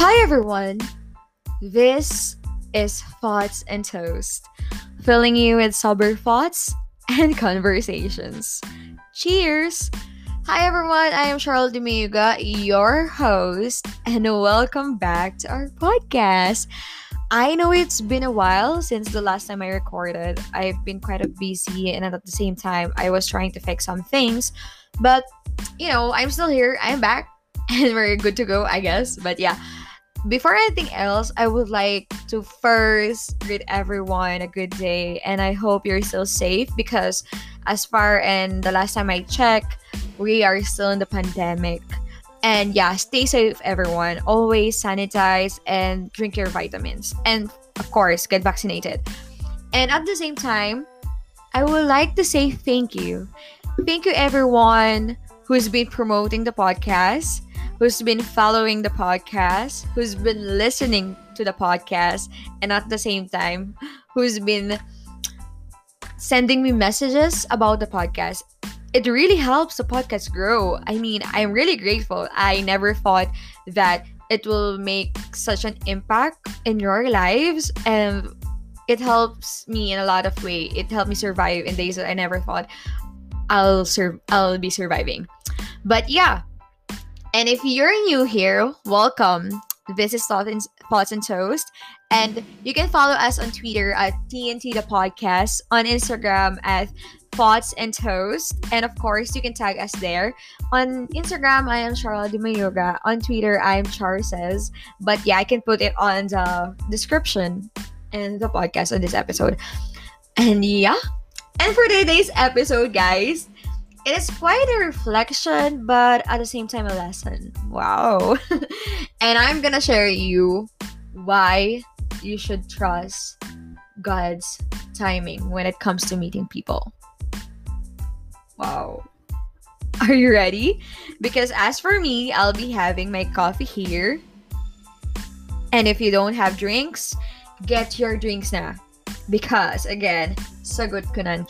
Hi everyone. This is Thoughts and Toast, filling you with sober thoughts and conversations. Cheers! Hi everyone, I am Charlotte Demiuga, your host, and welcome back to our podcast. I know it's been a while since the last time I recorded. I've been quite busy and at the same time I was trying to fix some things. But you know, I'm still here. I'm back and we're good to go, I guess. But yeah, before anything else, I would like to first greet everyone a good day and I hope you're still safe because as far and the last time I checked, we are still in the pandemic. And yeah, stay safe everyone. Always sanitize and drink your vitamins. And of course, get vaccinated. And at the same time, I would like to say thank you. Thank you everyone who's been promoting the podcast who's been following the podcast, who's been listening to the podcast, and at the same time, who's been sending me messages about the podcast. It really helps the podcast grow. I mean, I'm really grateful. I never thought that it will make such an impact in your lives and it helps me in a lot of way. It helped me survive in days that I never thought I'll sur- I'll be surviving. But yeah, and if you're new here, welcome. This is Thoughts and, Toast. And you can follow us on Twitter at TNT the Podcast, on Instagram at Thoughts and Toast. And of course, you can tag us there. On Instagram, I am Charlotte Mayuga. On Twitter, I am Char Says. But yeah, I can put it on the description and the podcast on this episode. And yeah. And for today's episode, guys, it is quite a reflection, but at the same time a lesson. Wow. and I'm gonna share you why you should trust God's timing when it comes to meeting people. Wow. Are you ready? Because as for me, I'll be having my coffee here. And if you don't have drinks, get your drinks now. Because again, sagot ko ng.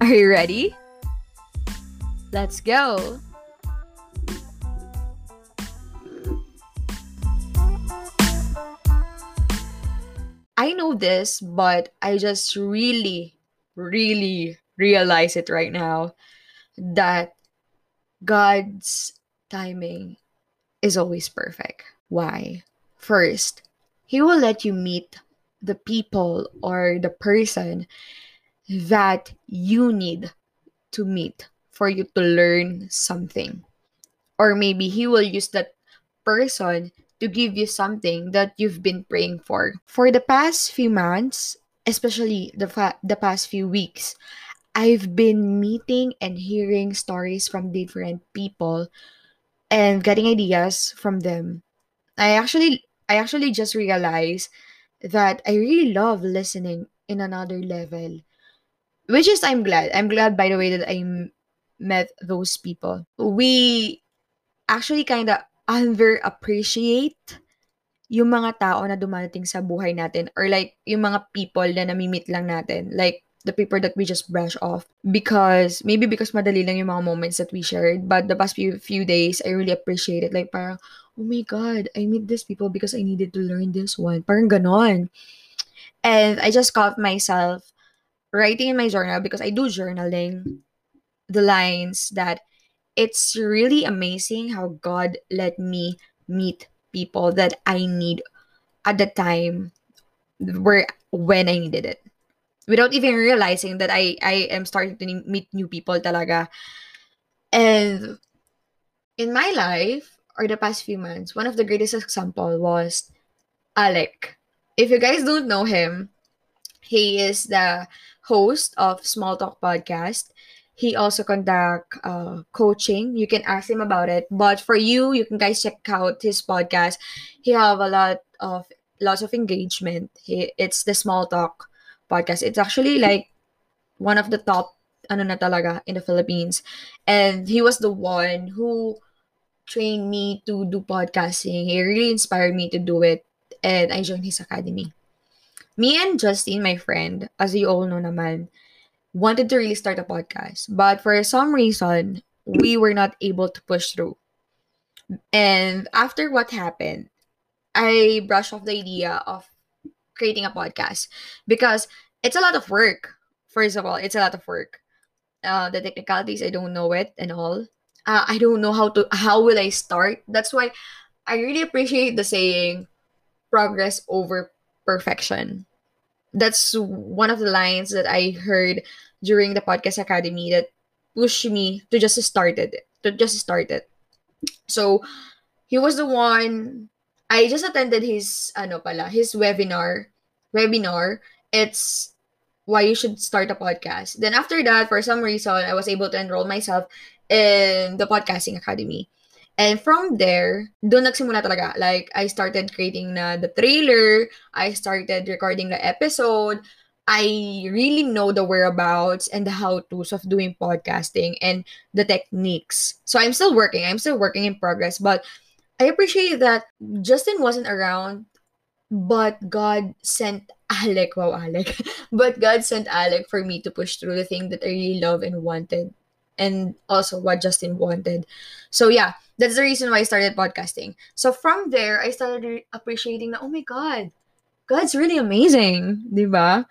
Are you ready? Let's go. I know this, but I just really, really realize it right now that God's timing is always perfect. Why? First, He will let you meet the people or the person that you need to meet for you to learn something. Or maybe he will use that person to give you something that you've been praying for. For the past few months, especially the fa- the past few weeks, I've been meeting and hearing stories from different people and getting ideas from them. I actually I actually just realized that I really love listening in another level which is I'm glad. I'm glad by the way that I met those people. We actually kind of underappreciate yung mga tao na dumarating sa buhay natin or like yung mga people na nami-meet lang natin. Like the people that we just brush off because maybe because madali lang yung mga moments that we shared but the past few few days I really appreciate it like parang oh my god I meet these people because I needed to learn this one parang ganon and I just caught myself writing in my journal because I do journaling the lines that it's really amazing how God let me meet people that I need at the time where when I needed it. Without even realizing that I I am starting to meet new people talaga. And in my life or the past few months one of the greatest example was Alec. If you guys don't know him he is the host of Small Talk Podcast. He also conduct uh, coaching. You can ask him about it. But for you, you can guys check out his podcast. He have a lot of lots of engagement. He, it's the Small Talk podcast. It's actually like one of the top ano na talaga in the Philippines. And he was the one who trained me to do podcasting. He really inspired me to do it. And I joined his academy me and Justine, my friend, as you all know naman, wanted to really start a podcast. But for some reason, we were not able to push through. And after what happened, I brushed off the idea of creating a podcast because it's a lot of work. First of all, it's a lot of work. Uh, the technicalities, I don't know it and all. Uh, I don't know how to how will I start. That's why I really appreciate the saying progress over perfection. That's one of the lines that I heard during the podcast academy that pushed me to just start it. To just start it. So he was the one I just attended his ano pala, his webinar. Webinar. It's why you should start a podcast. Then after that, for some reason, I was able to enroll myself in the podcasting academy. And from there, doon nagsimula talaga. Like, I started creating na the trailer. I started recording the episode. I really know the whereabouts and the how-tos of doing podcasting and the techniques. So I'm still working. I'm still working in progress. But I appreciate that Justin wasn't around, but God sent Alec. Wow, Alec. but God sent Alec for me to push through the thing that I really love and wanted. And also what Justin wanted. So yeah, that's the reason why I started podcasting. So from there, I started appreciating that, oh my God, God's really amazing. Diba?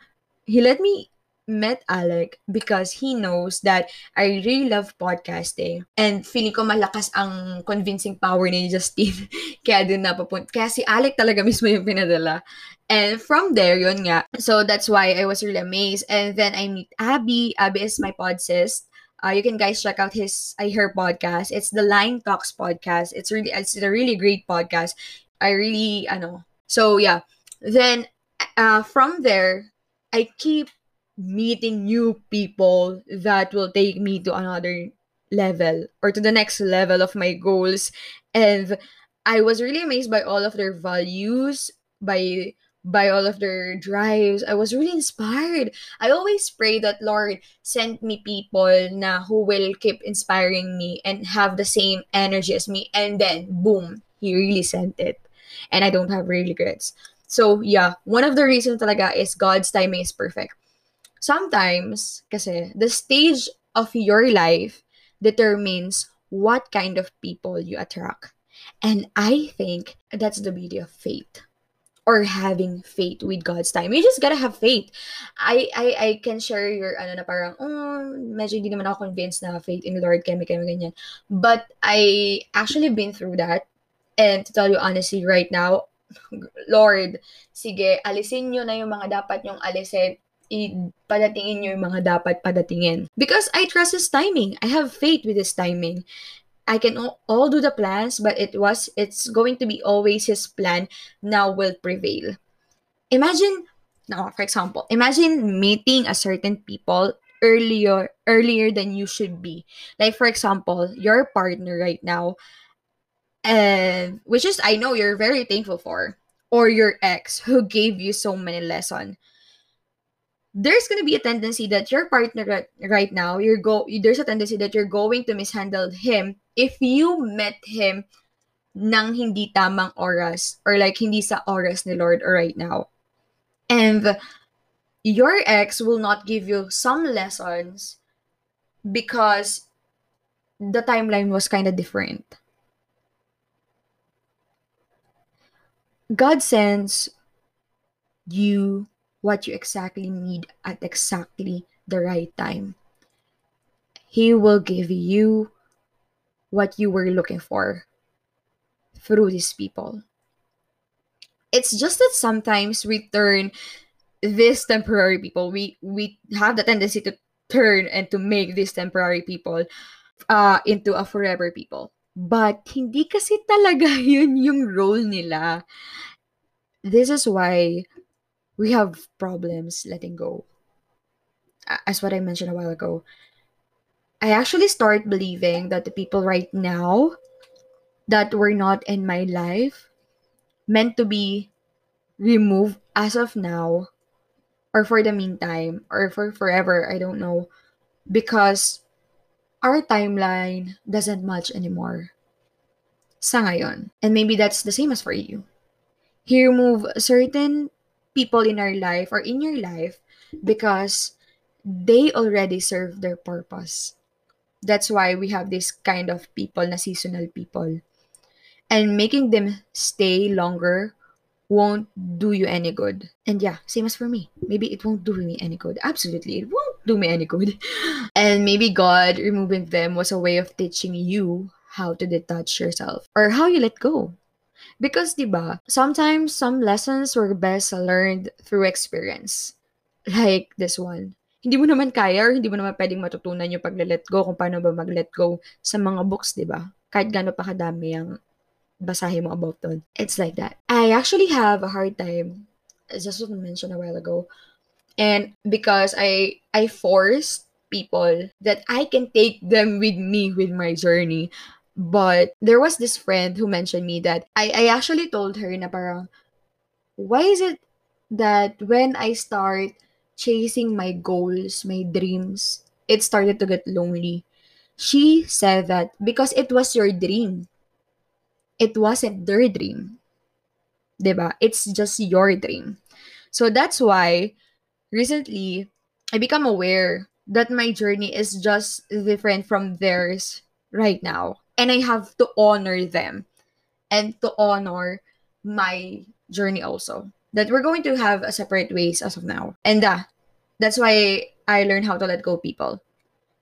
he let me met Alec because he knows that I really love podcasting and feeling ko malakas ang convincing power ni Justine kaya din napapunta kaya si Alec talaga mismo yung pinadala and from there yun nga so that's why I was really amazed and then I meet Abby Abby is my pod sis uh, you can guys check out his I Hear podcast it's the Line Talks podcast it's really it's a really great podcast I really I know. so yeah then uh, from there I keep meeting new people that will take me to another level or to the next level of my goals. And I was really amazed by all of their values, by by all of their drives. I was really inspired. I always pray that Lord send me people na who will keep inspiring me and have the same energy as me. And then boom, he really sent it. And I don't have regrets. So, yeah, one of the reasons talaga is God's timing is perfect. Sometimes, kasi, the stage of your life determines what kind of people you attract. And I think that's the beauty of faith or having faith with God's time. You just gotta have faith. I I I can share your ano na parang oh, medyo hindi naman ako convinced na faith in the Lord kami kami ganyan. But I actually been through that. And to tell you honestly right now, Lord, sige, alisin nyo na yung mga dapat nyong alisin padatingin nyo yung mga dapat padatingin. Because I trust His timing. I have faith with His timing. I can all do the plans, but it was, it's going to be always His plan now will prevail. Imagine, now, for example, imagine meeting a certain people earlier earlier than you should be. Like for example, your partner right now and which is I know you're very thankful for, or your ex who gave you so many lessons. There's gonna be a tendency that your partner right now, you're go there's a tendency that you're going to mishandle him if you met him nang hindi tamang oras or like hindi sa oras ni Lord or right now. And your ex will not give you some lessons because the timeline was kind of different God sends you what you exactly need at exactly the right time. He will give you what you were looking for through these people. It's just that sometimes we turn these temporary people, we we have the tendency to turn and to make these temporary people uh, into a forever people. But hindi kasi talaga yun yung role nila. This is why we have problems letting go. As what I mentioned a while ago, I actually start believing that the people right now that were not in my life meant to be removed as of now or for the meantime or for forever, I don't know, because our timeline doesn't match anymore. Sa ngayon. And maybe that's the same as for you. He remove certain people in our life or in your life because they already serve their purpose. That's why we have this kind of people na seasonal people. And making them stay longer won't do you any good. And yeah, same as for me. Maybe it won't do me any good. Absolutely, it won't do me any good. And maybe God removing them was a way of teaching you how to detach yourself or how you let go. Because, diba, sometimes some lessons were best learned through experience. Like this one. Hindi mo naman kaya or hindi mo naman pwedeng matutunan yung pag-let go kung paano ba mag-let go sa mga books, diba? Kahit gano'n pa kadami ang basahin mo about doon. It's like that. I actually have a hard time, just what I mentioned a while ago, and because I I forced people that I can take them with me with my journey. But there was this friend who mentioned me that I, I actually told her na parang, why is it that when I start chasing my goals, my dreams, it started to get lonely? She said that because it was your dream it wasn't their dream. Diba? It's just your dream. So that's why recently I become aware that my journey is just different from theirs right now. And I have to honor them and to honor my journey also. That we're going to have a separate ways as of now. And uh, that's why I learned how to let go people.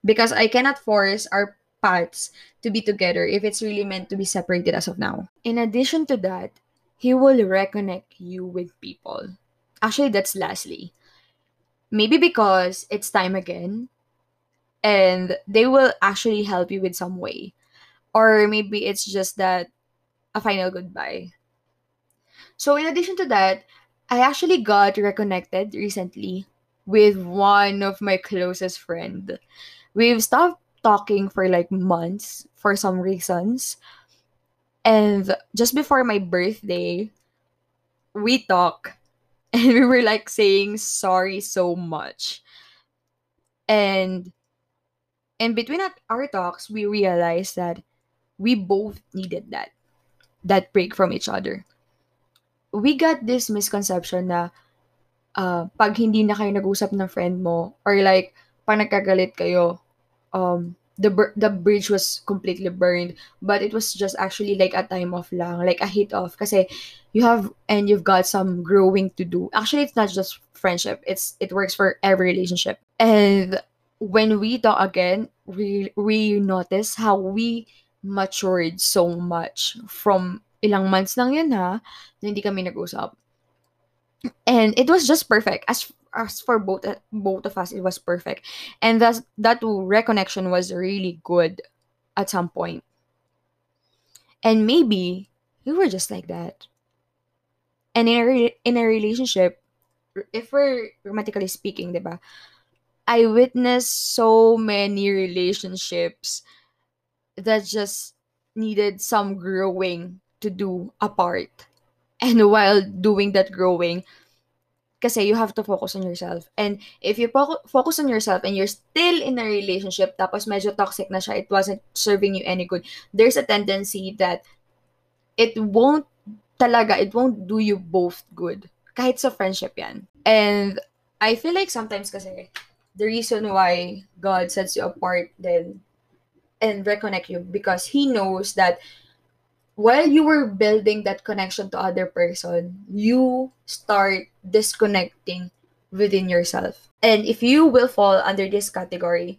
Because I cannot force our paths to be together if it's really meant to be separated as of now. In addition to that, he will reconnect you with people. Actually, that's lastly. Maybe because it's time again and they will actually help you with some way. Or maybe it's just that a final goodbye. So, in addition to that, I actually got reconnected recently with one of my closest friend. We've stopped talking for like months for some reasons. And just before my birthday, we talk and we were like saying sorry so much. And in between our talks, we realized that we both needed that that break from each other. We got this misconception na uh, pag hindi na kayo nag-usap ng friend mo or like pag nagkagalit kayo, um the the bridge was completely burned. But it was just actually like a time off lang like a hit off. Kasi you have and you've got some growing to do. Actually it's not just friendship. It's it works for every relationship. And when we talk again we we notice how we matured so much from ilang months lang yun ha na hindi kami nag-usap. And it was just perfect. As as for both eh, both of us it was perfect. And that that reconnection was really good at some point. point and maybe we were just like that. And in a, re- in a relationship if we're romantically speaking diba i witnessed so many relationships that just needed some growing to do apart and while doing that growing kasi you have to focus on yourself. And if you fo- focus on yourself and you're still in a relationship tapos medyo toxic na siya, it wasn't serving you any good, there's a tendency that it won't talaga, it won't do you both good. Kahit sa friendship yan. And I feel like sometimes kasi the reason why God sets you apart then and reconnect you because He knows that while you were building that connection to other person, you start disconnecting within yourself. And if you will fall under this category,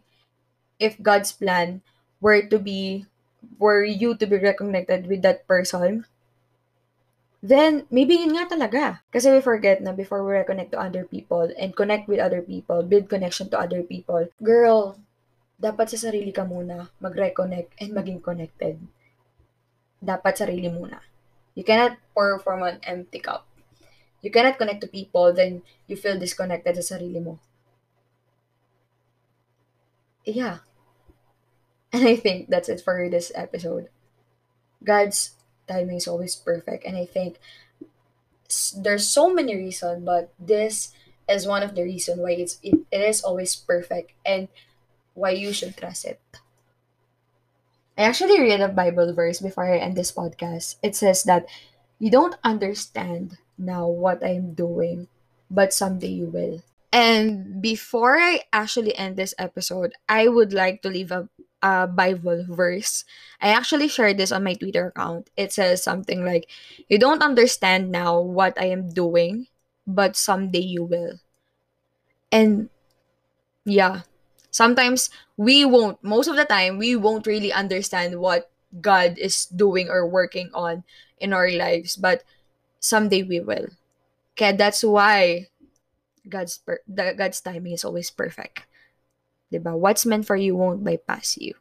if God's plan were to be were you to be reconnected with that person, then maybe yun nga talaga. Kasi we forget na before we reconnect to other people and connect with other people, build connection to other people, girl, dapat sa sarili ka muna mag-reconnect and maging connected dapat sarili muna. You cannot pour from an empty cup. You cannot connect to people, then you feel disconnected sa sarili mo. Yeah. And I think that's it for this episode. God's timing is always perfect. And I think there's so many reasons, but this is one of the reasons why it's it, it is always perfect and why you should trust it. I actually read a Bible verse before I end this podcast. It says that you don't understand now what I'm doing, but someday you will. And before I actually end this episode, I would like to leave a, uh, Bible verse. I actually shared this on my Twitter account. It says something like, You don't understand now what I am doing, but someday you will. And yeah, sometimes we won't, most of the time, we won't really understand what God is doing or working on in our lives, but someday we will. Okay, that's why God's per- God's timing is always perfect. Diba? What's meant for you won't bypass you.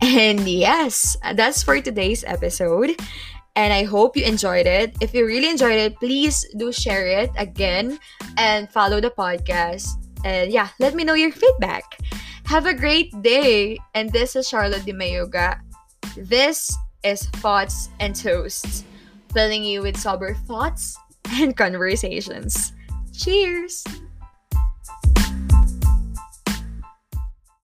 And yes, that's for today's episode. And I hope you enjoyed it. If you really enjoyed it, please do share it again and follow the podcast. And yeah, let me know your feedback. Have a great day. And this is Charlotte Di Mayuga. This is Thoughts and Toasts, filling you with sober thoughts and conversations. Cheers!